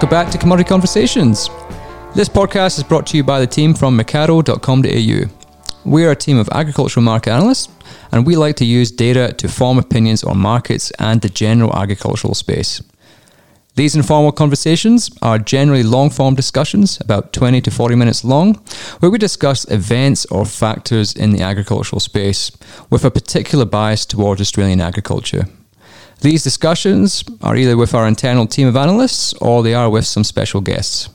welcome back to Commodity Conversations. This podcast is brought to you by the team from Mecardo.com.au. We are a team of agricultural market analysts, and we like to use data to form opinions on markets and the general agricultural space. These informal conversations are generally long form discussions, about 20 to 40 minutes long, where we discuss events or factors in the agricultural space with a particular bias towards Australian agriculture. These discussions are either with our internal team of analysts or they are with some special guests.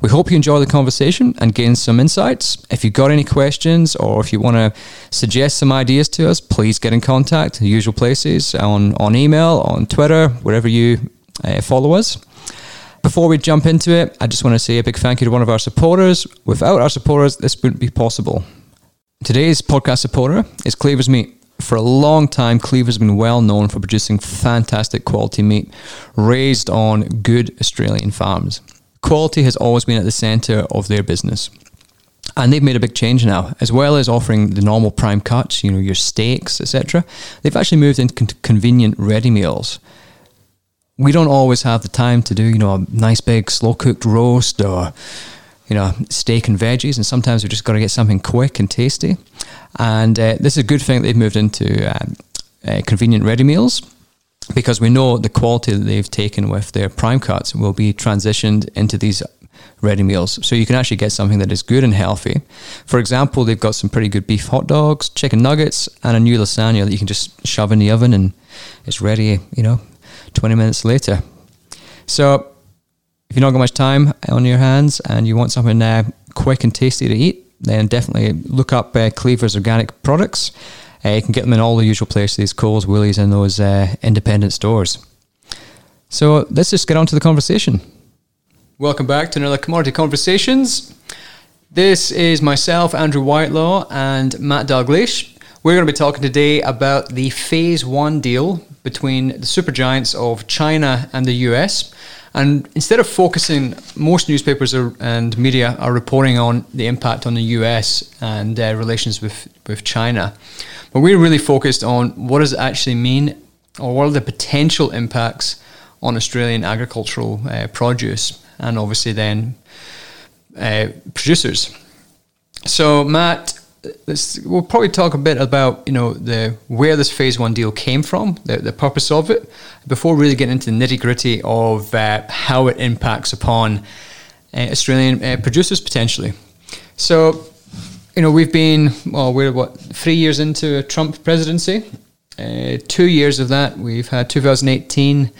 We hope you enjoy the conversation and gain some insights. If you've got any questions or if you want to suggest some ideas to us, please get in contact. The usual places on, on email, on Twitter, wherever you uh, follow us. Before we jump into it, I just want to say a big thank you to one of our supporters. Without our supporters, this wouldn't be possible. Today's podcast supporter is Cleaver's Meat. For a long time, Cleaver's been well known for producing fantastic quality meat raised on good Australian farms. Quality has always been at the centre of their business. And they've made a big change now, as well as offering the normal prime cuts, you know, your steaks, etc. They've actually moved into convenient ready meals we don't always have the time to do, you know, a nice big slow cooked roast or, you know, steak and veggies. And sometimes we've just got to get something quick and tasty. And uh, this is a good thing they've moved into um, uh, convenient ready meals because we know the quality that they've taken with their prime cuts will be transitioned into these ready meals. So you can actually get something that is good and healthy. For example, they've got some pretty good beef hot dogs, chicken nuggets, and a new lasagna that you can just shove in the oven and it's ready, you know, 20 minutes later. So, if you've not got much time on your hands and you want something uh, quick and tasty to eat, then definitely look up uh, Cleaver's organic products. Uh, you can get them in all the usual places Coles, Woolies, and those uh, independent stores. So, let's just get on to the conversation. Welcome back to another Commodity Conversations. This is myself, Andrew Whitelaw, and Matt Dalgleish. We're going to be talking today about the Phase 1 deal between the supergiants of China and the US. And instead of focusing, most newspapers are, and media are reporting on the impact on the US and uh, relations with, with China. But we're really focused on what does it actually mean or what are the potential impacts on Australian agricultural uh, produce and obviously then uh, producers. So, Matt, we'll probably talk a bit about you know the where this phase one deal came from, the, the purpose of it, before really getting into the nitty gritty of uh, how it impacts upon uh, Australian uh, producers potentially. So, you know, we've been well, we're what three years into a Trump presidency. Uh, two years of that, we've had 2018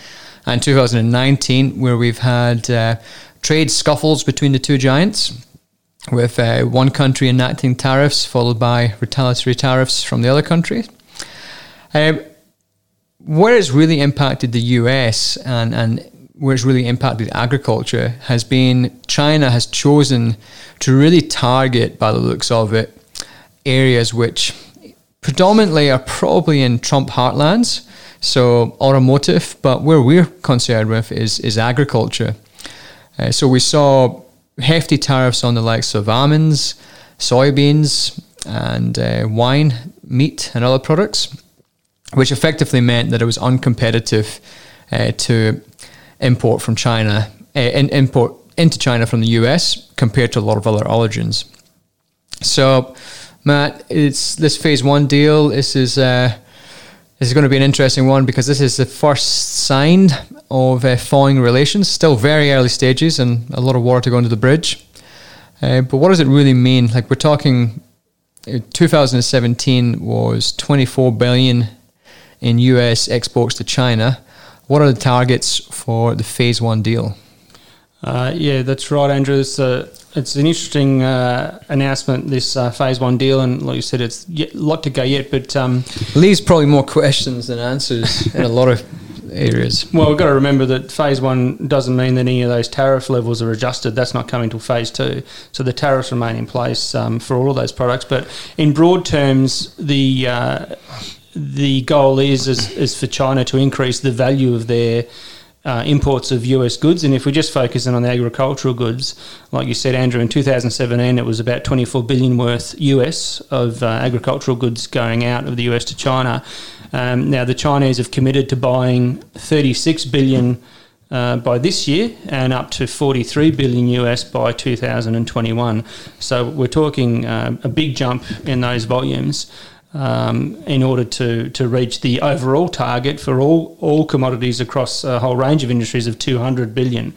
and 2019, where we've had uh, trade scuffles between the two giants with uh, one country enacting tariffs followed by retaliatory tariffs from the other country. Um, where it's really impacted the US and, and where it's really impacted agriculture has been China has chosen to really target, by the looks of it, areas which predominantly are probably in Trump heartlands, so automotive, but where we're concerned with is, is agriculture. Uh, so we saw hefty tariffs on the likes of almonds, soybeans, and uh, wine, meat, and other products, which effectively meant that it was uncompetitive uh, to import from China, uh, in, import into China from the US compared to a lot of other origins. So, Matt, it's this phase one deal. This is uh, this is going to be an interesting one because this is the first sign of uh, thawing relations. Still very early stages and a lot of water to go under the bridge. Uh, but what does it really mean? Like we're talking, uh, 2017 was 24 billion in U.S. exports to China. What are the targets for the Phase One deal? Uh, yeah, that's right, Andrew. It's an interesting uh, announcement, this uh, phase one deal, and like you said, it's a lot to go yet. But um, leaves probably more questions than answers in a lot of areas. Well, we've got to remember that phase one doesn't mean that any of those tariff levels are adjusted. That's not coming till phase two. So the tariffs remain in place um, for all of those products. But in broad terms, the uh, the goal is, is is for China to increase the value of their uh, imports of US goods. And if we're just focus in on the agricultural goods, like you said, Andrew, in 2017 it was about 24 billion worth US of uh, agricultural goods going out of the US to China. Um, now the Chinese have committed to buying 36 billion uh, by this year and up to 43 billion US by 2021. So we're talking uh, a big jump in those volumes. Um, in order to, to reach the overall target for all, all commodities across a whole range of industries of 200 billion,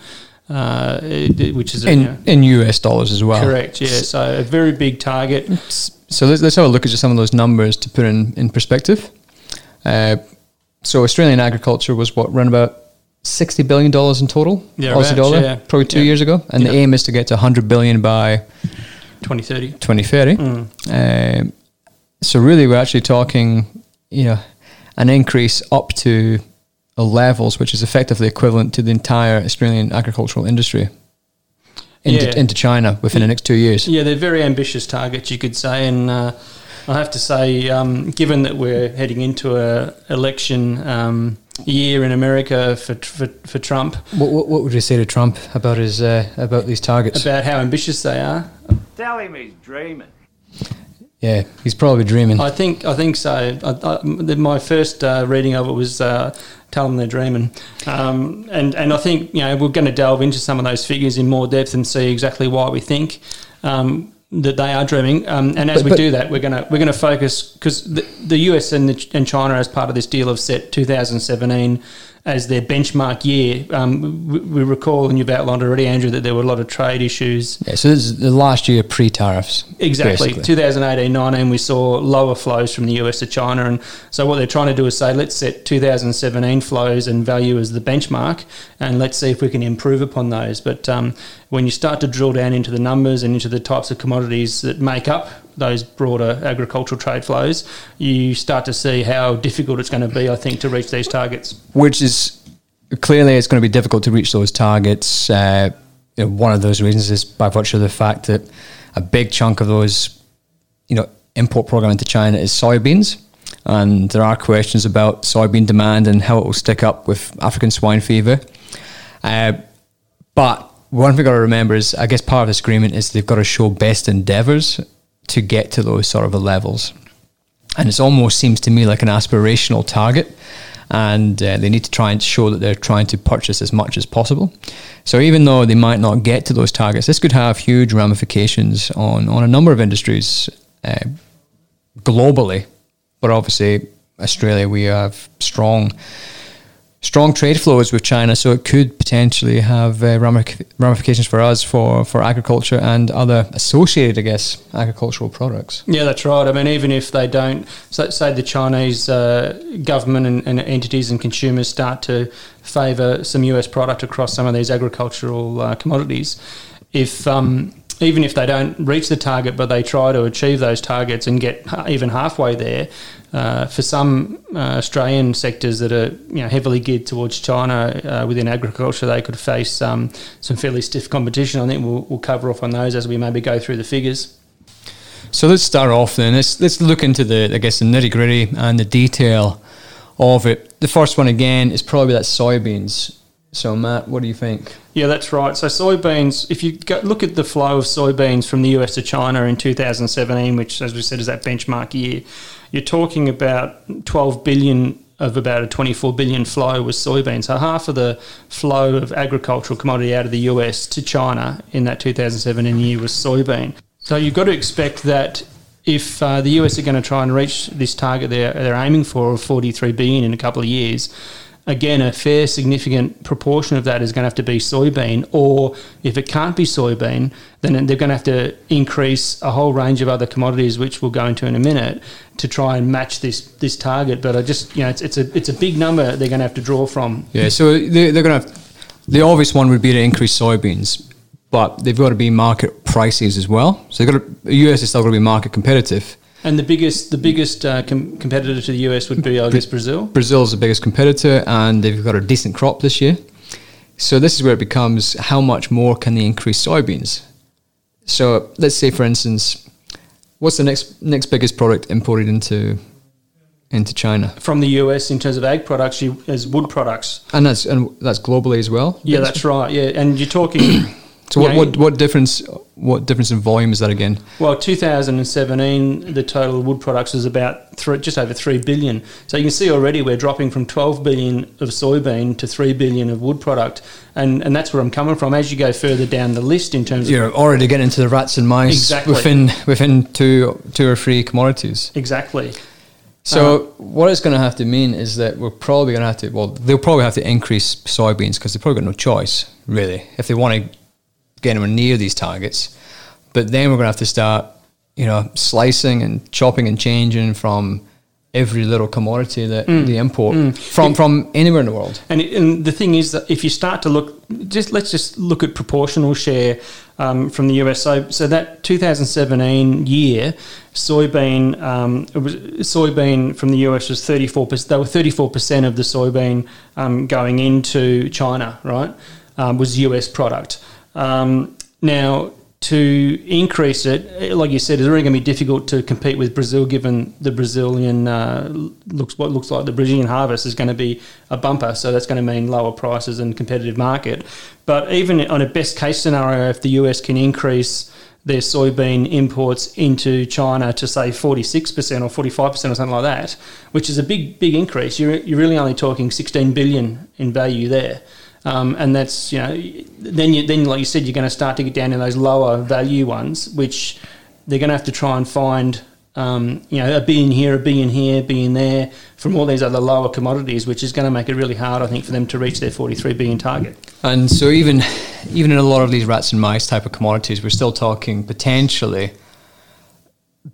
uh, which is in, a, in US dollars as well. Correct, yeah. So a very big target. So let's, let's have a look at just some of those numbers to put in, in perspective. Uh, so Australian agriculture was what, around about sixty billion dollars in total, yeah, Aussie right, dollar, yeah. probably two yeah. years ago, and the aim is to get to hundred billion by 2030. 2030. Mm. Um, so really, we're actually talking, you know, an increase up to levels which is effectively equivalent to the entire Australian agricultural industry into, Yeah. into China within the next two years. Yeah, they're very ambitious targets, you could say, and uh, I have to say, um, given that we're heading into a election um, year in America for, for, for Trump, What, what, what would you say to Trump about his uh, about these targets? about how ambitious they are, Tell him he's dreaming. Yeah, he's probably dreaming. I think I think so. I, I, my first uh, reading of it was uh, "Tell them they're dreaming," um, and and I think you know we're going to delve into some of those figures in more depth and see exactly why we think. Um, that they are dreaming, um, and as But- we but- do that, we're gonna we're gonna focus because the, the US and, the, and China, as part of this deal, have set 2017 as their benchmark year. Um, we, we recall, and you've outlined already, Andrew, that there were a lot of trade issues yeah, so this is the last year pre-tariffs. Exactly. basically. 2018 19, we saw lower flows from the US to China. And so, what they're trying to do is say, let's set 2017 flows and value as the benchmark, and let's see if we can improve upon those. But um, when you start to drill down into the numbers and into the types of commodities that make up those broader agricultural trade flows, you start to see how difficult it's going to be, I think, to reach these targets. which is clearly it's going to be difficult to reach those targets. Uh, you know, one of those reasons is by virtue of the fact that a big chunk of those, you know, import program into China is soybeans, and there are questions about soybean demand and how it will stick up with African swine fever. Uh, but one thing we've got to remember is, I guess part of this agreement is they've got to show best endeavours to get to those sort of levels. And it almost seems to me like an aspirational target and uh, they need to try and show that they're trying to purchase as much as possible. So even though they might not get to those targets this could have huge ramifications on, on a number of industries uh, globally. But obviously australia we have strong strong trade flows with China, so it could potentially have uh, ramifications for us for, for agriculture and other associated, I guess, agricultural products. Yeah, that's right. I mean, even if they don't, so, say the Chinese uh, government and, and entities and consumers start to favour some US product across some of these agricultural uh, commodities, if um, even if they don't reach the target, but they try to achieve those targets and get even halfway there, uh, for some uh, Australian sectors that are you know heavily geared towards China uh, within agriculture, they could face um, some fairly stiff competition. I think we'll, we'll cover off on those as we maybe go through the figures. So let's start off then. Let's let's look into the I guess the nitty gritty and the detail of it. The first one again is probably that soybeans. So Matt, what do you think? Yeah, that's right. So soybeans, if you go, look at the flow of soybeans from the US to China in 2017, which, as we said, is that benchmark year, you're talking about 12 billion of about a 24 billion flow was soybeans. So half of the flow of agricultural commodity out of the US to China in that 2017 year was soybean. So you've got to expect that if uh, the US are going to try and reach this target they're, they're aiming for of 43 billion in a couple of years, again, a fair significant proportion of that is going to have to be soybean, or if it can't be soybean, then they're going to have to increase a whole range of other commodities, which we'll go into in a minute, to try and match this this target. But I just, you know, it's, it's a it's a big number they're going to have to draw from. Yeah, so they, they're going to. The obvious one would be to increase soybeans, but they've got to be market prices as well. So they've got to, the US is still going to be market competitive. And the biggest the biggest uh, com- competitor to the US would be, I guess, Brazil. Brazil is the biggest competitor, and they've got a decent crop this year. So this is where it becomes how much more can they increase soybeans? So let's say, for instance, what's the next next biggest product imported into into China? From the US in terms of ag products, you, as wood products. And that's and that's globally as well. Yeah, that's right. Yeah, and you're talking. So what, Yeah. what what difference what difference in volume is that again? Well, 2017, the total wood products was about three, just over 3 billion. So you can see already we're dropping from 12 billion of soybean to 3 billion of wood product. And, and that's where I'm coming from. As you go further down the list in terms You're of. already getting into the rats and mice Exactly. within within two two or three commodities. Exactly. So uh-huh. what it's going to have to mean is that we're probably going to have to. Well, they'll probably have to increase soybeans because they've probably got no choice really if they want to get anywhere near these targets. But then we're going to have to start, you know, slicing and chopping and changing from every little commodity that they import from from anywhere in the world. And, it, and the thing is that if you start to look, just let's just look at proportional share um, from the US. So, so that 2017 year, soybean um, it was soybean from the US was 34. percent They were 34 percent of the soybean um, going into China. Right, um, was US product. Um, now. To increase it, like you said, it's really going to be difficult to compete with Brazil, given the Brazilian uh, looks what looks like the Brazilian harvest is going to be a bumper. So that's going to mean lower prices and competitive market. But even on a best case scenario, if the US can increase their soybean imports into China to say 46% or 45% or something like that, which is a big, big increase. You're, you're really only talking 16 billion in value there. Um, and that's, you know, then, you, then, like you said, you're going to start to get down in those lower value ones, which they're going to have to try and find, um, you know, a billion here, a billion here, a billion there from all these other lower commodities, which is going to make it really hard, I think, for them to reach their 43 billion target. And so even even in a lot of these rats and mice type of commodities, we're still talking potentially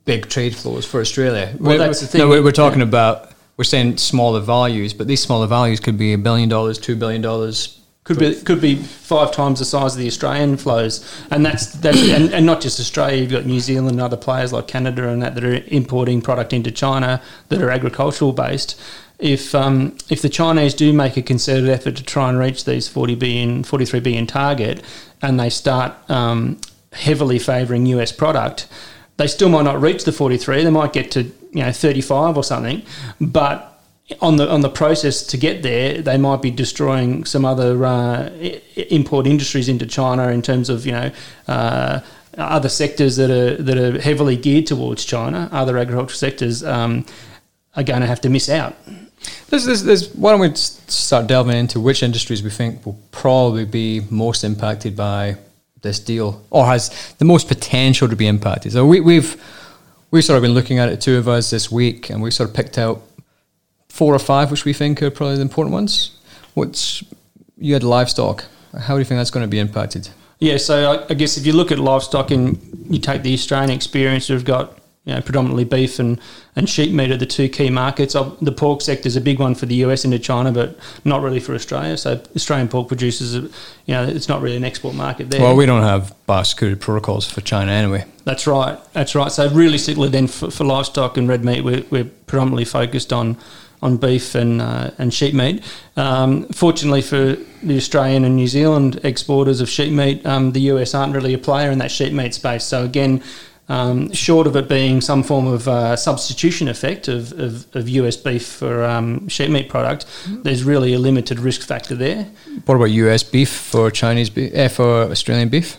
big trade flows for Australia. Well, We're- that's the thing, No, we're, we're talking yeah. about we're saying smaller values, but these smaller values could be a billion dollars, two billion dollars. Could be could be five times the size of the Australian flows, and that's that's and, and not just Australia. You've got New Zealand and other players like Canada and that that are importing product into China that are agricultural based. If um, if the Chinese do make a concerted effort to try and reach these 40 billion, 43 billion target, and they start um, heavily favouring US product, they still might not reach the 43. They might get to you know 35 or something, but on the on the process to get there, they might be destroying some other uh, import industries into China in terms of you know uh, other sectors that are that are heavily geared towards China. Other agricultural sectors um, are going to have to miss out. There's, there's, there's, why don't we start delving into which industries we think will probably be most impacted by this deal, or has the most potential to be impacted? So we, we've we've sort of been looking at it, two of us this week, and we sort of picked out four or five which we think are probably the important ones. What's you had livestock? How do you think that's going to be impacted? Yeah, so I, I guess if you look at livestock and you take the Australian experience, we've got you know predominantly beef and, and sheep meat are the two key markets. The pork sector is a big one for the US into China, but not really for Australia. So Australian pork producers, are, you know, it's not really an export market there. Well, we don't have biosecurity protocols for China anyway. That's right. That's right. So really, realistically, then for, for livestock and red meat, we're, we're predominantly focused on on beef and uh, and sheep meat. Um, fortunately for the Australian and New Zealand exporters of sheep meat, um, the US aren't really a player in that sheep meat space. So again. Um, short of it being some form of uh, substitution effect of, of, of US beef for um, sheep meat product, there's really a limited risk factor there. What about US beef for Chinese beef, eh, for Australian beef?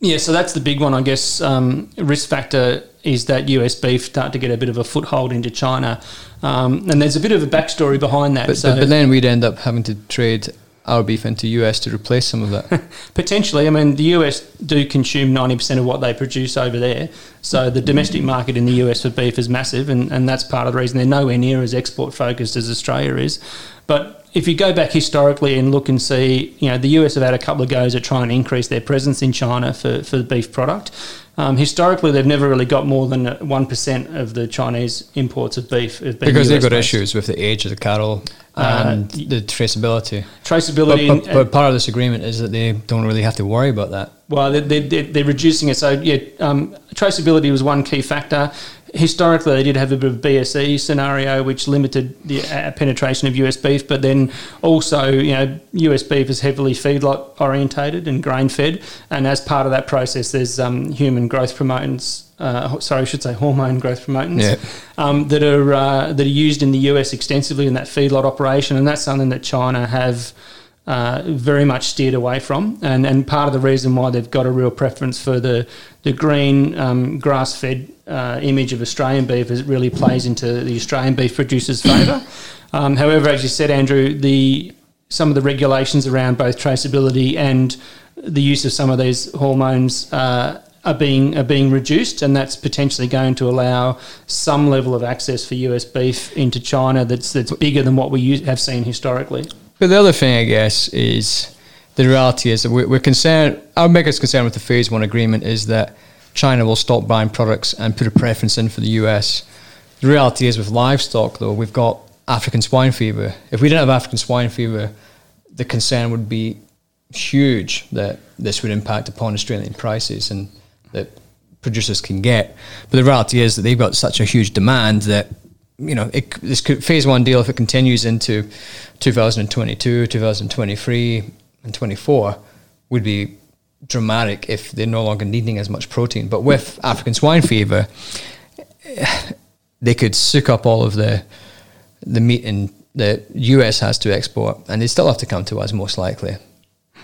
Yeah, so that's the big one, I guess. Um, risk factor is that US beef start to get a bit of a foothold into China, um, and there's a bit of a backstory behind that. But, so but, but then we'd end up having to trade our beef into US to replace some of that. potentially, I mean, the US do consume 90% of what they produce over there, so the domestic market in the US for beef is massive, and, and that's part of the reason they're nowhere near as export focused as Australia is. But if you go back historically and look and see, you know, the US have had a couple of goes at trying to increase their presence in China for, for the beef product. Um, historically, they've never really got more than one percent of the Chinese imports of beef. Have been because they've got US-based. issues with the age of the cattle and the traceability. But, traceability. but, and- but part of this agreement is that they don't really have to worry about that. Well, they're, they're, they're reducing it. So, yeah, um, traceability was one key factor. Historically, they did have a bit of BSE scenario, which limited the uh, penetration of US beef. But then also, you know, US beef is heavily feedlot orientated and grain fed, and as part of that process, there's um, human growth promotants. Uh, sorry, I should say hormone growth promotants Yeah. um, that are uh, that are used in the US extensively in that feedlot operation, and that's something that China have uh, very much steered away from, and and part of the reason why they've got a real preference for the the green um, grass fed uh, image of Australian beef is it really plays into the Australian beef producers' favour. Um, however, as you said, Andrew, the some of the regulations around both traceability and the use of some of these hormones uh, are being are being reduced, and that's potentially going to allow some level of access for US beef into China that's that's bigger than what we use, have seen historically. But the other thing, I guess, is the reality is that we're, we're concerned. Our biggest concern with the Phase One agreement is that China will stop buying products and put a preference in for the US. The reality is, with livestock, though, we've got African swine fever. If we didn't have African swine fever, the concern would be huge that this would impact upon Australian prices and that producers can get. But the reality is that they've got such a huge demand that you know it, this could, phase one deal if it continues into 2022, 2023, and 24 would be dramatic if they're no longer needing as much protein. But with African swine fever, they could suck up all of the the meat in the US has to export, and they still have to come to us most likely.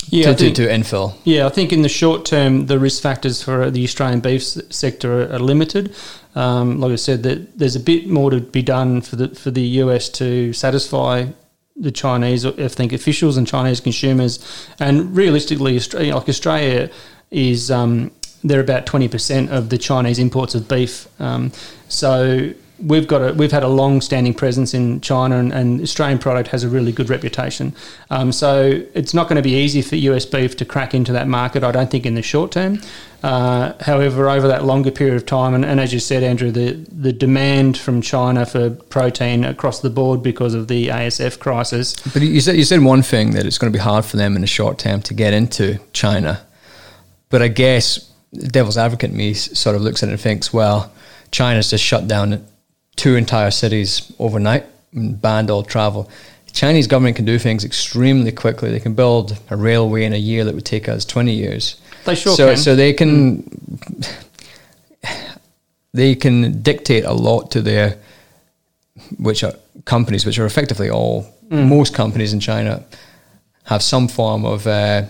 Yeah, to, think- to, to infill. Yeah, I think in the short term, the risk factors for the Australian beef sector are, are limited. Um, like I said, that there's a bit more to be done for the for the US to satisfy the Chinese, I think, officials and Chinese consumers. And realistically, Australia, like Australia, is um, they're about twenty percent of the Chinese imports of beef. Um, so we've got a we've had a long standing presence in China, and, and Australian product has a really good reputation. Um, so it's not going to be easy for US beef to crack into that market. I don't think in the short term. Uh, however, over that longer period of time, and, and as you said, Andrew, the the demand from China for protein across the board because of the ASF crisis. But you said you said one thing that it's going to be hard for them in the short term to get into China. But I guess the devil's advocate me sort of looks at it and thinks, well, China's just shut down two entire cities overnight and banned all travel. The Chinese government can do things extremely quickly. They can build a railway in a year that would take us twenty years. They sure so can. so they can they can dictate a lot to their which are companies which are effectively all most companies in China have some form of uh,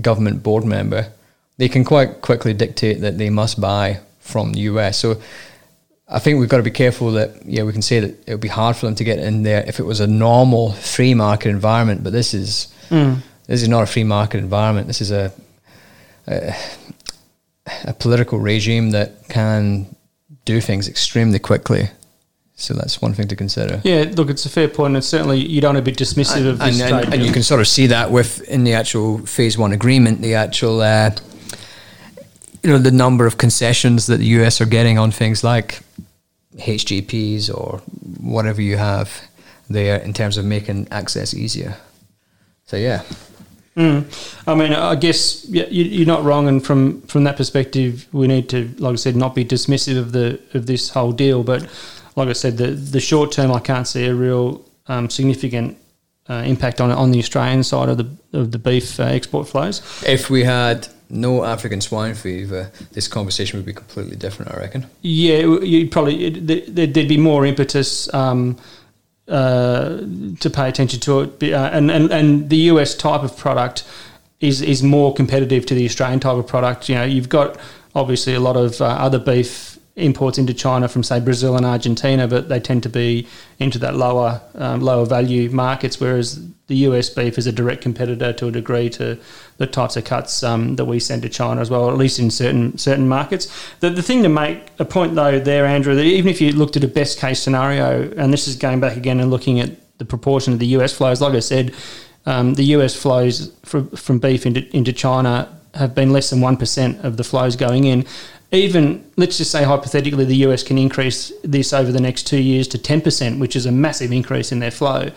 government board member. They can quite quickly dictate that they must buy from the US. So I think we've got to be careful that yeah we can say that it would be hard for them to get in there if it was a normal free market environment. But this is this is not a free market environment. This is a a, a political regime that can do things extremely quickly. So that's one thing to consider. Yeah, look, it's a fair point, and certainly you don't want to be dismissive of and, this and, trade and you can sort of see that with in the actual phase one agreement, the actual uh, you know the number of concessions that the US are getting on things like HGPs or whatever you have there in terms of making access easier. So yeah, Mm. I mean, I guess yeah, you, you're not wrong, and from from that perspective, we need to, like I said, not be dismissive of the of this whole deal. But like I said, the the short term, I can't see a real um, significant uh, impact on on the Australian side of the of the beef uh, export flows. if we had no African swine fever, this conversation would be completely different. I reckon. Yeah, you'd probably it, there- there'd be more impetus um, uh, to pay attention to it, uh, and, and and the US type of product is is more competitive to the Australian type of product. You know, you've got obviously a lot of uh, other beef imports into China from say Brazil and Argentina, but they tend to be into that lower um, lower value markets, whereas the US beef is a direct competitor to a degree to the types of cuts um, that we send to China as well, at least in certain certain markets. The, the thing to make a point though there, Andrew, that even if you looked at a best case scenario, and this is going back again and looking at the proportion of the US flows, like I said, um, the US flows from, from beef into, into China have been less than 1% of the flows going in. Even, let's just say hypothetically, the US can increase this over the next two years to 10%, which is a massive increase in their flow.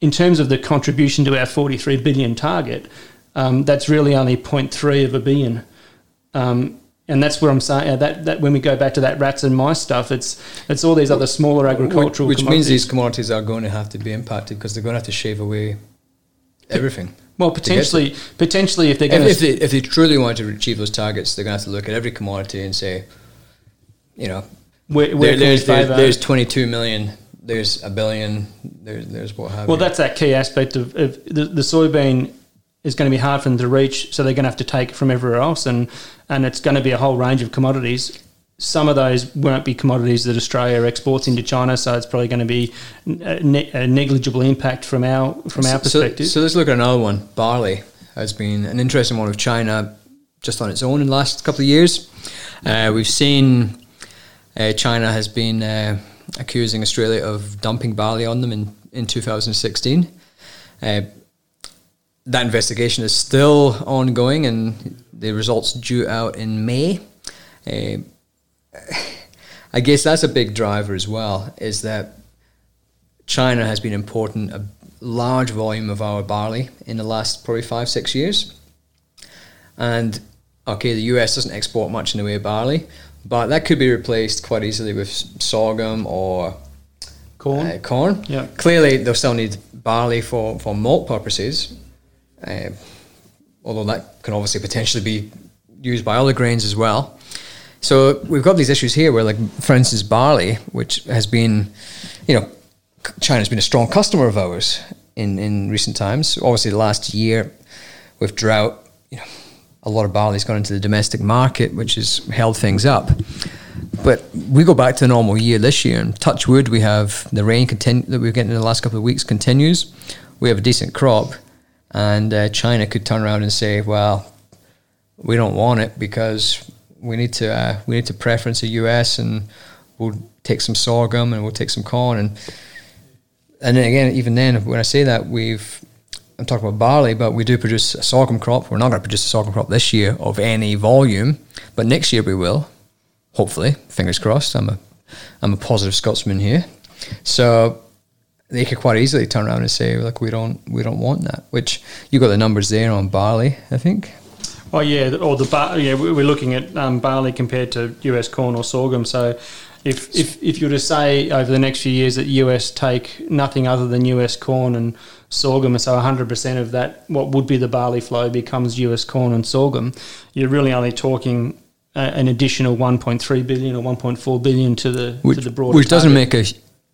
In terms of the contribution to our 43 billion target, um, that's really only 0.3 of a billion. Um, and that's where I'm saying uh, that, that when we go back to that rats and mice stuff, it's it's all these other smaller agricultural which, which means these commodities are going to have to be impacted because they're going to have to shave away everything. Well potentially potentially if they're going If, if, to they, if they truly want to achieve those targets, they're going to have to look at every commodity and say, you know, where, where there, there's, there's, there's 22 million there's a billion. There's there's what have Well, you. that's that key aspect of, of the, the soybean is going to be hard for them to reach, so they're going to have to take it from everywhere else, and and it's going to be a whole range of commodities. Some of those won't be commodities that Australia exports into China, so it's probably going to be a, ne- a negligible impact from our from our So- perspective. So, let's look at another one. Barley has been an interesting one with China just on its own in the last couple of years. Uh, we've seen uh, China has been uh, accusing Australia of dumping barley on them in, in 2016. Uh, that investigation is still ongoing and the results due out in May. I guess that's a big driver as well, is that China has been importing a large volume of our barley in the last probably five, six years. And okay, the US doesn't export much in the way of barley, but that could be replaced quite easily with sorghum or Corn. uh, corn. Yeah. Clearly, they'll still need barley for, for malt purposes, uh, although that can obviously potentially be used by other grains as well. So we've got these issues here where, like, for instance, barley, which has been, you know, China's been a strong customer of ours in, in recent times. Obviously, the last year with drought, you know, a lot of barley's gone into the domestic market, which has held things up. But we go back to a normal year this year, and touch wood, we have the rain continu- that we're getting in the last couple of weeks continues. We have a decent crop, and uh, China could turn around and say, "Well, we don't want it because we need to uh, we need to preference the U.S. and we'll take some sorghum and we'll take some corn and and then again, even then, when I say that, we've I'm talking about barley, but we do produce a sorghum crop. We're not going to produce a sorghum crop this year of any volume, but next year we will. Hopefully, fingers crossed. I'm a I'm a positive Scotsman here, so they could quite easily turn around and say, "Look, we don't we don't want that." Which you got the numbers there on barley, I think. Oh yeah, or the bar, yeah, we- we're looking at um, barley compared to US corn or sorghum. So, if, if if you were to say over the next few years that US take nothing other than US corn and sorghum, so 100% of that what would be the barley flow becomes US corn and sorghum, you're really only talking an additional 1.3 billion or 1.4 billion to the Which, to the broader which doesn't make a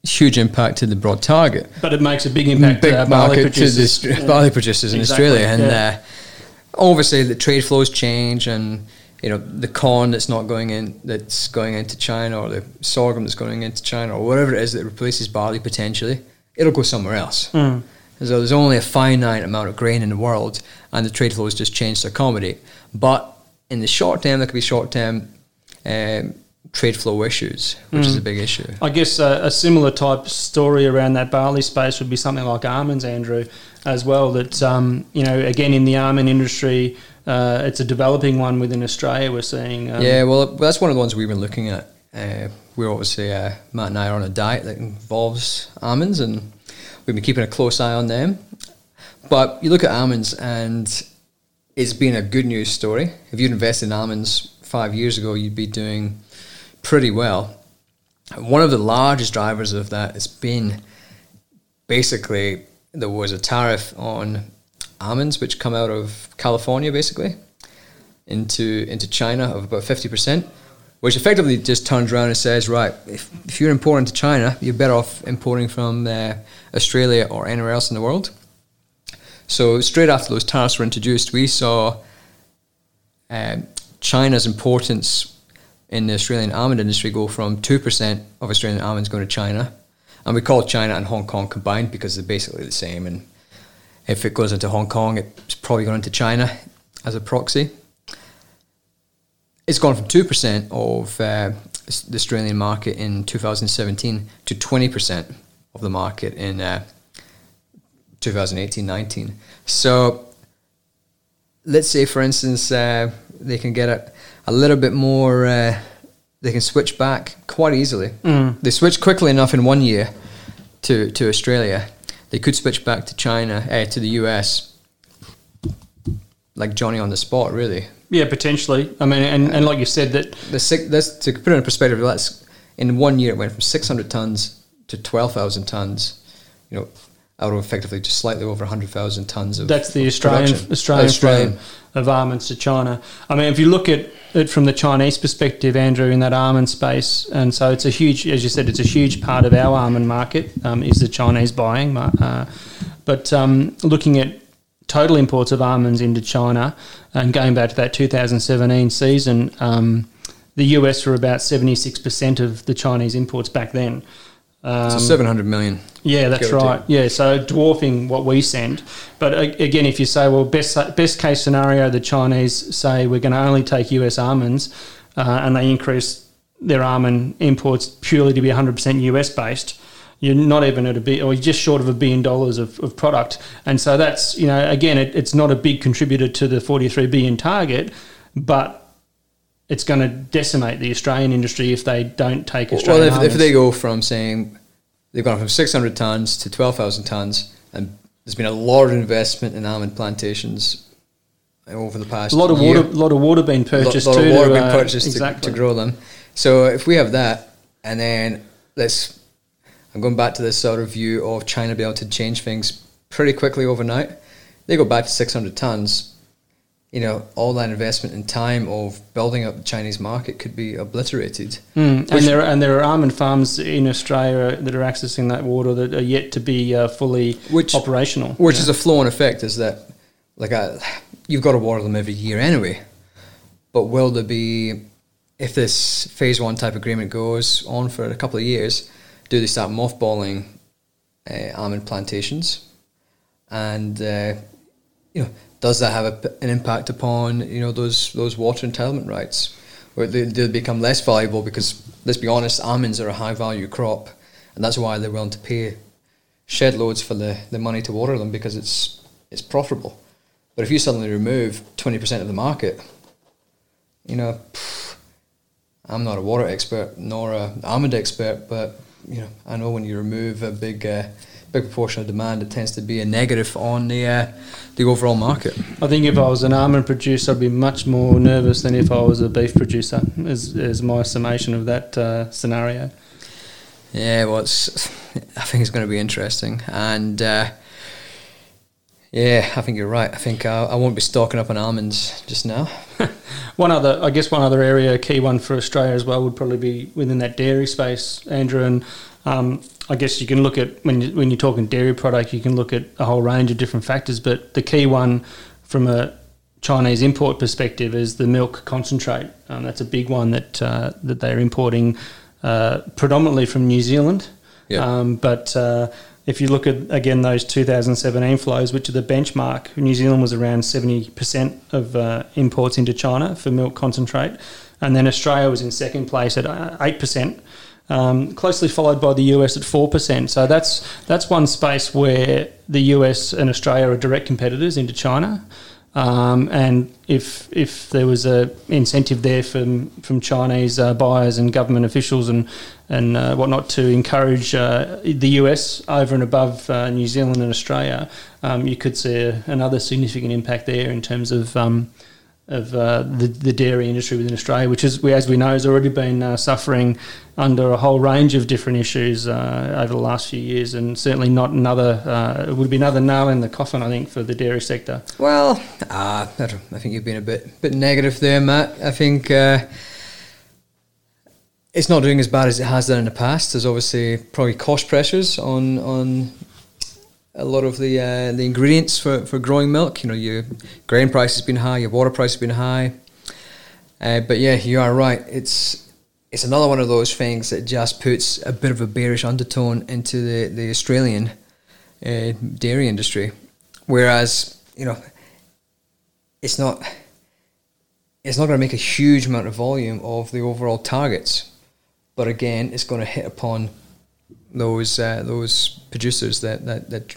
huge impact to the broad target. but it makes a big impact big to our barley market to the Yeah. barley producers in Exactly, Australia, and yeah. uh, obviously the trade flows change, and you know the corn that's not going in, that's going into China, or the sorghum that's going into China, or whatever it is that replaces barley potentially, it'll go somewhere else. Mm. So there's only a finite amount of grain in the world, and the trade flows just change to accommodate. But in the short term, there could be short term um, trade flow issues, which is a big issue. I guess uh, a similar type story around that barley space would be something like almonds, Andrew, as well. That um, you know, again in the almond industry, uh, it's a developing one within Australia. We're seeing. Um, yeah, well, that's one of the ones we've been looking at. Uh, we're obviously uh, Matt and I are on a diet that involves almonds, and we've been keeping a close eye on them. But you look at almonds, and it's been a good news story. If you'd invested in almonds five years ago, you'd be doing pretty well. One of the largest drivers of that has been basically there was a tariff on almonds which come out of California, basically into into China of about fifty percent, which effectively just turns around and says, right, if, if you're importing to China, you're better off importing from uh, Australia or anywhere else in the world. So straight after those tariffs were introduced, we saw um, China's importance in the Australian almond industry go from two percent of Australian almonds going to China, and we call China and Hong Kong combined because they're basically the same. And if it goes into Hong Kong, it's probably going into China as a proxy it's gone from 2% of uh, the Australian market in 2017 to 20% of the market in uh, 2018-19. So let's say, for instance, uh, they can get a, a little bit more, uh, they can switch back quite easily. Mm. They switch quickly enough in one year to, to Australia. They could switch back to China, uh, to the US, like Johnny on the spot, really. Yeah, potentially. I mean, and, and like you said, that the six, this, to put it in perspective, that's in one year it went from 600 tons to 12,000 tons. You know, out of effectively just slightly over 100,000 tons of That's the Australian production. Australian, Australian. of almonds to China. I mean, if you look at it from the Chinese perspective, Andrew, in that almond space, and so it's a huge, as you said, it's a huge part of our almond market um, is the Chinese buying. Uh, but um, looking at total imports of almonds into China, and going back to that 2017 season, um, the US were about 76% of the Chinese imports back then. Um, So 700 million. yeah, that's right. Yeah, so dwarfing what we send. But again, if you say, well, best best case scenario, the Chinese say we're going to only take US almonds, uh, and they increase their almond imports purely to be 100% US based. You're not even at a bit, or you're just short of a billion dollars of, of product, and so that's you know again, it, it's not a big contributor to the 43 billion target, but it's going to decimate the Australian industry if they don't take Australian Well, if, if they go from saying they've gone from 600 tons to 12,000 tons, and there's been a lot of investment in almond plantations over the past a lot of year. water, lot of water being purchased lot, lot too. of water to, being uh, purchased to, to grow them. So if we have that, and then let's, I'm going back to this sort of view of China being able to change things pretty quickly overnight. They go back to 600 tons. You know, all that investment and time of building up the Chinese market could be obliterated. Mm, and there and there are almond farms in Australia that are accessing that water that are yet to be uh, fully Which- operational. Which is a flow-on effect is that, like, I, you've got to water them every year anyway. But will there be, if this phase one type agreement goes on for a couple of years, do they start mothballing uh, almond plantations? And uh, you know, does that have a, an impact upon you know those those water entitlement rights, where they, they become less valuable because let's be honest, almonds are a high value crop, and that's why they're willing to pay shed loads for the, the money to water them because it's it's profitable. But if you suddenly remove twenty percent of the market, you know, pff, I'm not a water expert nor a almond expert, but you know, I know when you remove a big uh, big proportion of demand, it tends to be a negative on the uh, the overall market. I think if I was an almond producer, I'd be much more nervous than if I was a beef producer. Is is my summation of that uh, scenario? Yeah, well, it's, I think it's going to be interesting, and uh, yeah, I think you're right. I think I, I won't be stocking up on almonds just now. One other, I guess, one other area, a key one for Australia as well, would probably be within that dairy space, Andrew. And um, I guess you can look at when you, when you're talking dairy product, you can look at a whole range of different factors. But the key one from a Chinese import perspective is the milk concentrate. Um, that's a big one that uh, that they're importing uh, predominantly from New Zealand. Yeah. Um, but uh, if you look at again those 2017 flows, which are the benchmark, New Zealand was around 70% of uh, imports into China for milk concentrate, and then Australia was in second place at uh, 8%. Um, closely followed by the US at four percent. So that's that's one space where the US and Australia are direct competitors into China. Um, and if if there was a incentive there from from Chinese uh, buyers and government officials and and uh, whatnot to encourage uh, the US over and above uh, New Zealand and Australia, um, you could see another significant impact there in terms of um, of uh, the, the dairy industry within Australia, which is, as we know, has already been uh, suffering under a whole range of different issues uh, over the last few years, and certainly not another. Uh, it would be another nail in the coffin, I think, for the dairy sector. Well, uh, I, think you've been a bit bit negative there, Matt. I think uh, it's not doing as bad as it has done in the past. There's obviously probably cost pressures on on a lot of the uh, the ingredients for, for growing milk. You know, your grain price has been high, your water price has been high. Uh, but yeah, you are right. It's it's another one of those things that just puts a bit of a bearish undertone into the the Australian uh, dairy industry, whereas you know it's not it's not going to make a huge amount of volume of the overall targets, but again, it's going to hit upon those uh, those producers that, that that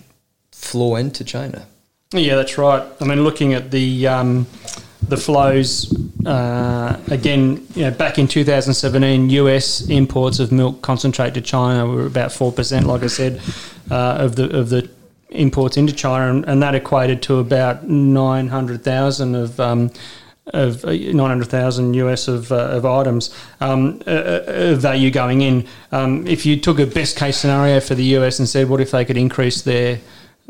flow into China. Yeah, that's right. I mean, looking at the um, the flows uh, again, you know, back in 2017, US imports of milk concentrate to China were about four percent, like I said, uh, of the of the imports into China, and, and that equated to about 900,000 of um, of uh, 900,000 US of, uh, of items um, uh, uh, value going in. Um, if you took a best case scenario for the US and said, what if they could increase their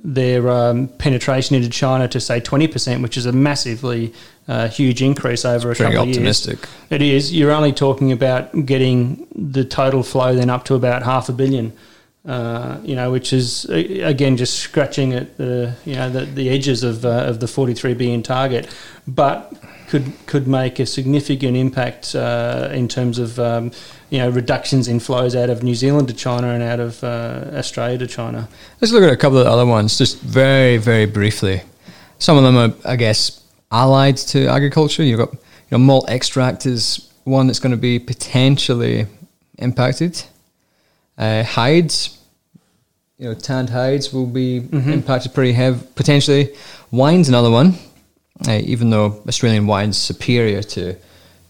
their um, penetration into China to say 20%, which is a massively uh, huge increase over a Pretty couple optimistic. of years. It is. You're only talking about getting the total flow then up to about half a billion. Uh, you know, which is uh, again just scratching at the you know the, the edges of uh, of the 43 billion target, but could could make a significant impact uh, in terms of um, you know reductions in flows out of New Zealand to China and out of uh, Australia to China. Let's look at a couple of other ones, just very, very briefly. Some of them are, I guess, allied to agriculture. You've got, you know, malt extract is one that's going to be potentially impacted. Uh, hides, you know, tanned hides will be impacted pretty heavy, potentially. Wine's another one, uh, even though Australian wine's superior to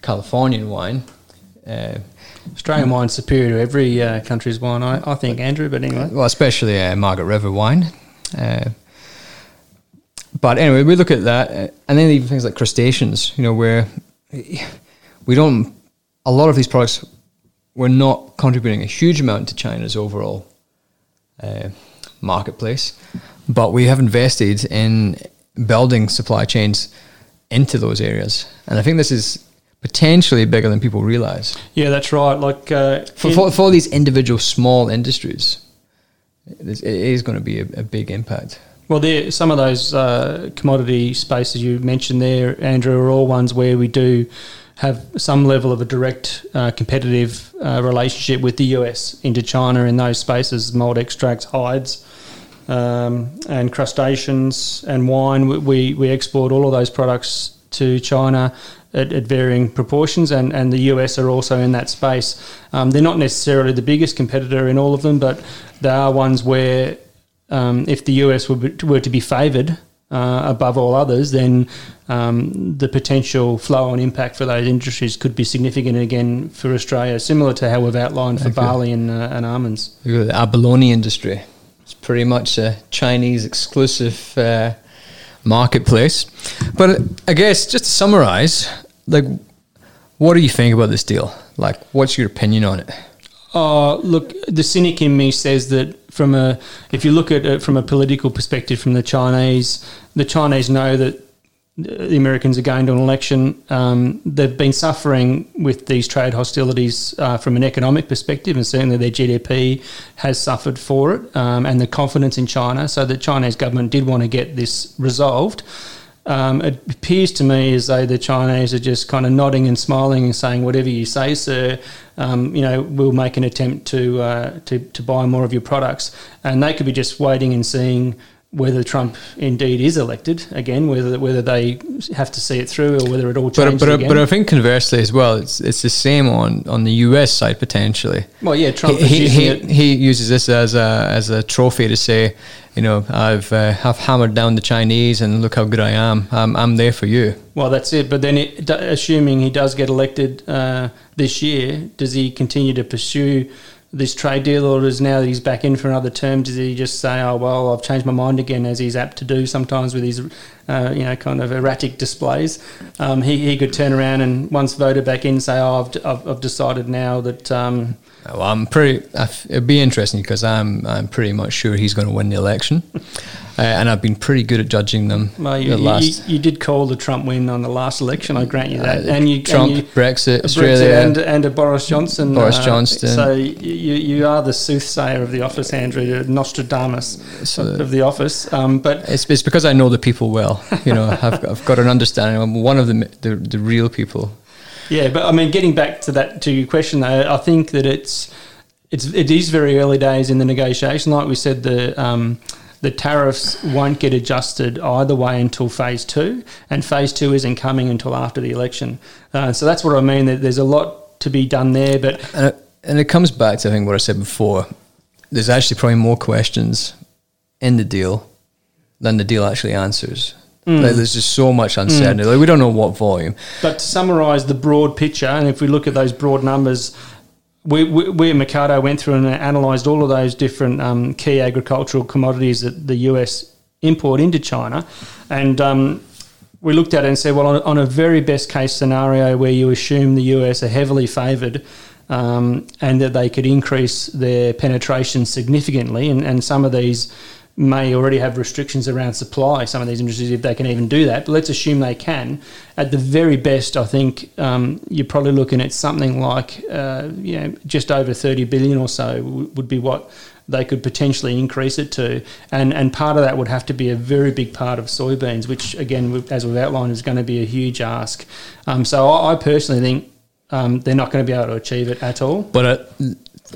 Californian wine. Uh, Australian wine's superior to every uh, country's wine, I, I think, Andrew. But anyway, well, especially uh, Margaret River wine. Uh, but anyway, we look at that, uh, and then even things like crustaceans. You know, where we don't. A lot of these products we're not contributing a huge amount to China's overall uh, marketplace, but we have invested in building supply chains into those areas, and I think this is potentially bigger than people realize yeah, that's right. Like uh, for, for, for these individual small industries. It is, it is going to be a, a big impact. Well, there some of those uh, commodity spaces you mentioned there, Andrew, are all ones where we do have some level of a direct uh, competitive uh, relationship with the US into China in those spaces, malt extracts, hides, um, and crustaceans and wine. We- We, export all of those products to China at, at varying proportions, and, and the US are also in that space. Um, they're not necessarily the biggest competitor in all of them, but they are ones where um, if the US were, were to be favoured uh, above all others, then um, the potential flow and impact for those industries could be significant again for Australia, similar to how we've outlined for Okay. barley and, uh, and almonds. The abalone industry. Pretty much a Chinese exclusive uh, marketplace. But I guess just to summarize, like, what do you think about this deal? Like, what's your opinion on it? Oh, look, the cynic in me says that from a, if you look at it from a political perspective, from the Chinese, the Chinese know that the Americans are going to an election. Um, they've been suffering with these trade hostilities uh, from an economic perspective, and certainly their GDP has suffered for it, um, and the confidence in China. So the Chinese government did want to get this resolved. Um, it appears to me as though the Chinese are just kind of nodding and smiling and saying, "Whatever you say, sir." Um, you know, we'll make an attempt to, uh, to to buy more of your products, and they could be just waiting and seeing whether Trump indeed is elected again, whether whether they have to see it through or whether it all changes but, again. but I think conversely as well, it's it's the same on, on the US side potentially. well, yeah, Trump he, is he, he, he uses this as a as a trophy to say, you know, I've uh, have hammered down the Chinese and look how good I am. I'm I'm there for you. Well, that's it. But then, it, assuming he does get elected uh, this year, does he continue to pursue this trade deal, or does now that he's back in for another term, does he just say, "Oh well, I've changed my mind again," as he's apt to do sometimes with his, uh, you know, kind of erratic displays? Um, he he could turn around and once voted back in, say, "Oh, I've, d- I've, I've decided now that." Um, Well, I'm pretty. It'd be interesting because I'm I'm pretty much sure he's going to win the election, uh, and I've been pretty good at judging them. well, you, the last you, you did call the Trump win on the last election. I grant you that, uh, and you Trump, and you, Brexit, Brexit Australia. and, and a Boris Johnson. Boris uh, Johnson. So you, you are the soothsayer of the office, Andrew, Nostradamus So- of the office. Um, but it's, it's because I know the people well. You know, I've, I've got an understanding. I'm one of the the, the real people. yeah, but I mean, getting back to that to your question, though, I think that it's it's it is very early days in the negotiation. Like we said, the um, the tariffs won't get adjusted either way until phase two, and phase two isn't coming until after the election. Uh, so that's what I mean. That there's a lot to be done there, but And it, and it comes back to I think what I said before. There's actually probably more questions in the deal than the deal actually answers. Like, there's just so much uncertainty. Like we don't know what volume. But to summarise the broad picture, and if we look at those broad numbers, we, we, we at Mecardo went through and analysed all of those different um, key agricultural commodities that the US import into China, and um, we looked at it and said, well, on, on a very best case scenario where you assume the US are heavily favoured um, and that they could increase their penetration significantly, and, and some of these may already have restrictions around supply, some of these industries, if they can even do that. But let's assume they can. At the very best, I think um, you're probably looking at something like, uh, you know, just over 30 billion or so would be what they could potentially increase it to. And, and part of that would have to be a very big part of soybeans, which, again, as we've outlined, is going to be a huge ask. Um, so I, I, personally think um, they're not going to be able to achieve it at all. But uh,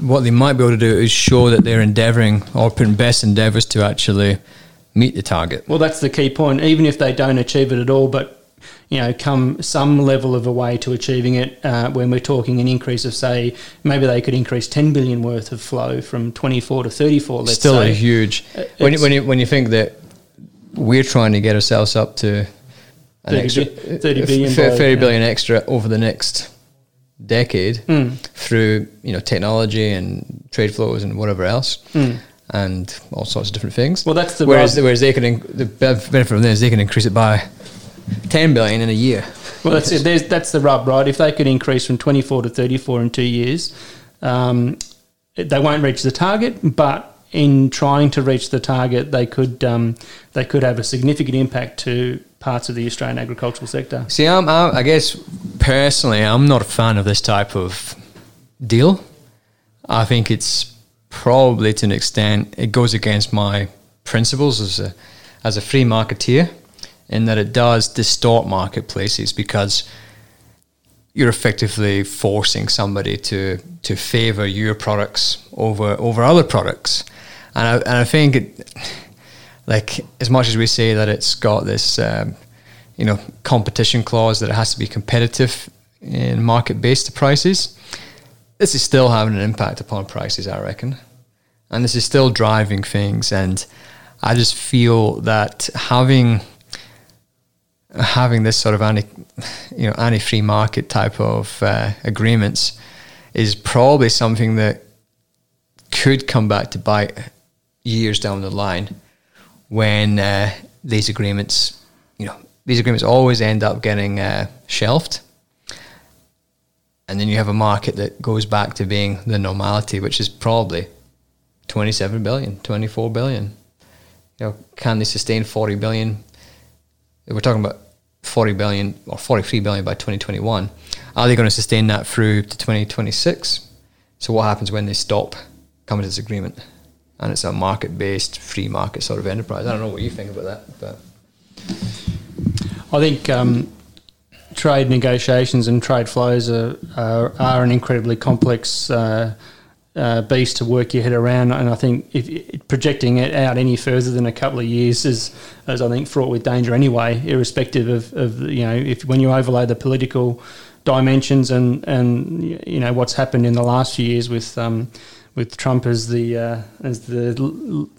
what they might be able to do is show that they're endeavouring or putting best endeavours to actually meet the target. Well, that's the key point. Even if they don't achieve it at all, but you know, come some level of a way to achieving it. Uh, when we're talking an increase of, say, maybe they could increase 10 billion worth of flow from 24 to 34. Let's Still say. a huge. Uh, when you, when you when you think that we're trying to get ourselves up to an 30, extra 30 billion, 30 billion extra over the next decade mm. through you know technology and trade flows and whatever else. Mm. And all sorts of different things. Well, that's the whereas, whereas they can the benefit from this they can increase it by 10 billion in a year. Well, that's it. There's, that's the rub, right? If they could increase from 24 to 34 in two years, um, they won't reach the target, but in trying to reach the target, they could um, they could have a significant impact to parts of the Australian agricultural sector. See, I'm, I guess personally, I'm not a fan of this type of deal. I think it's probably to an extent it goes against my principles as a as a free marketeer in that it does distort marketplaces because you're effectively forcing somebody to to favor your products over over other products, and I, and I think it, like as much as we say that it's got this um, you know competition clause that it has to be competitive in market based prices, this is still having an impact upon prices, I reckon, and this is still driving things, and I just feel that having having this sort of anti, you know, anti-free market type of uh, agreements is probably something that could come back to bite years down the line when uh, these agreements, you know, these agreements always end up getting uh, shelved. And then you have a market that goes back to being the normality, which is probably 27 billion, 24 billion. You know, can they sustain 40 billion we're talking about 40 billion or 43 billion by 2021. Are they going to sustain that through to 2026? So what happens when they stop coming to this agreement? And it's a market-based, free market sort of enterprise. I don't know what you think about that, but I think um, trade negotiations and trade flows are, are, are an incredibly complex uh, uh, beast to work your head around. And I think if, projecting it out any further than a couple of years is, is I think, fraught with danger anyway, irrespective of, of you know, if when you overlay the political dimensions and, and you know, what's happened in the last few years with. Um, with Trump as the uh, as the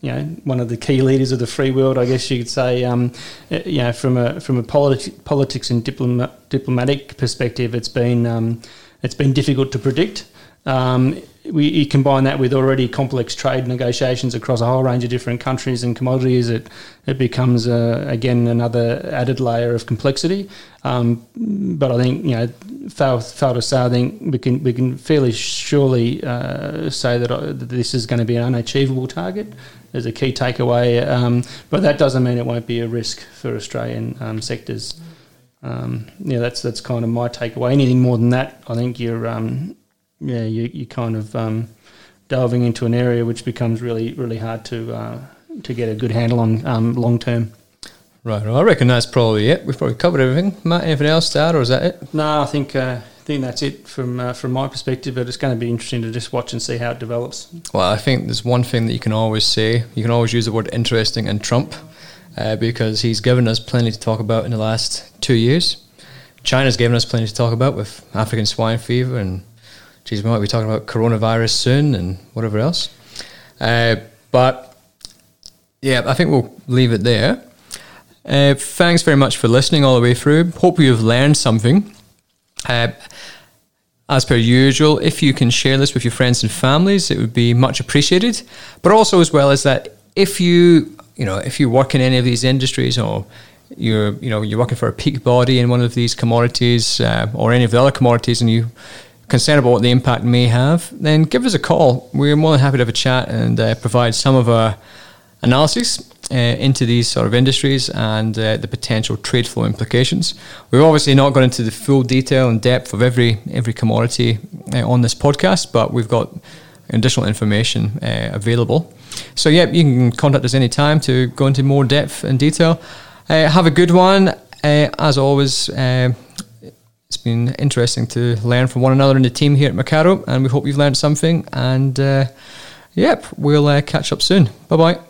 you know one of the key leaders of the free world, I guess you could say. Um, uh, you know, from a from a politi- politics and diploma- diplomatic perspective, it's been um, it's been difficult to predict. Um, we you combine that with already complex trade negotiations across a whole range of different countries and commodities, it it becomes uh, again another added layer of complexity. Um, but I think you know, fail, fail to say, I think we can we can fairly surely uh, say that, uh, that, this is going to be an unachievable target. As a key takeaway, um, but that doesn't mean it won't be a risk for Australian um, sectors. Um, yeah, that's that's kind of my takeaway. Anything more than that, I think you're um, yeah, you you kind of um, delving into an area which becomes really really hard to uh, to get a good handle on um, long term. Right, well, I reckon that's probably it. We've probably covered everything. Matt, anything else to add, or is that it? No, I think uh, I think that's it from uh, from my perspective. But it's going to be interesting to just watch and see how it develops. Well, I think there's one thing that you can always say. You can always use the word interesting and Trump uh, because he's given us plenty to talk about in the last two years. China's given us plenty to talk about with African swine fever and geez, we might be talking about coronavirus soon and whatever else. Uh, but yeah, I think we'll leave it there. Uh, thanks very much for listening all the way through. Hope you've learned something. Uh, as per usual, if you can share this with your friends and families, it would be much appreciated. But also, as well as that, if you you know if you work in any of these industries or you're you know you're working for a peak body in one of these commodities uh, or any of the other commodities, and you concerned about what the impact may have, then give us a call. We're more than happy to have a chat and uh, provide some of our analysis uh, into these sort of industries and uh, the potential trade flow implications. We've obviously not gone into the full detail and depth of every every commodity uh, on this podcast, but we've got additional information uh, available. So yeah, you can contact us anytime to go into more depth and detail. Uh, have a good one. As always, it's been interesting to learn from one another in the team here at Mecardo, and we hope you've learned something. And uh, yep, we'll uh, catch up soon. Bye bye.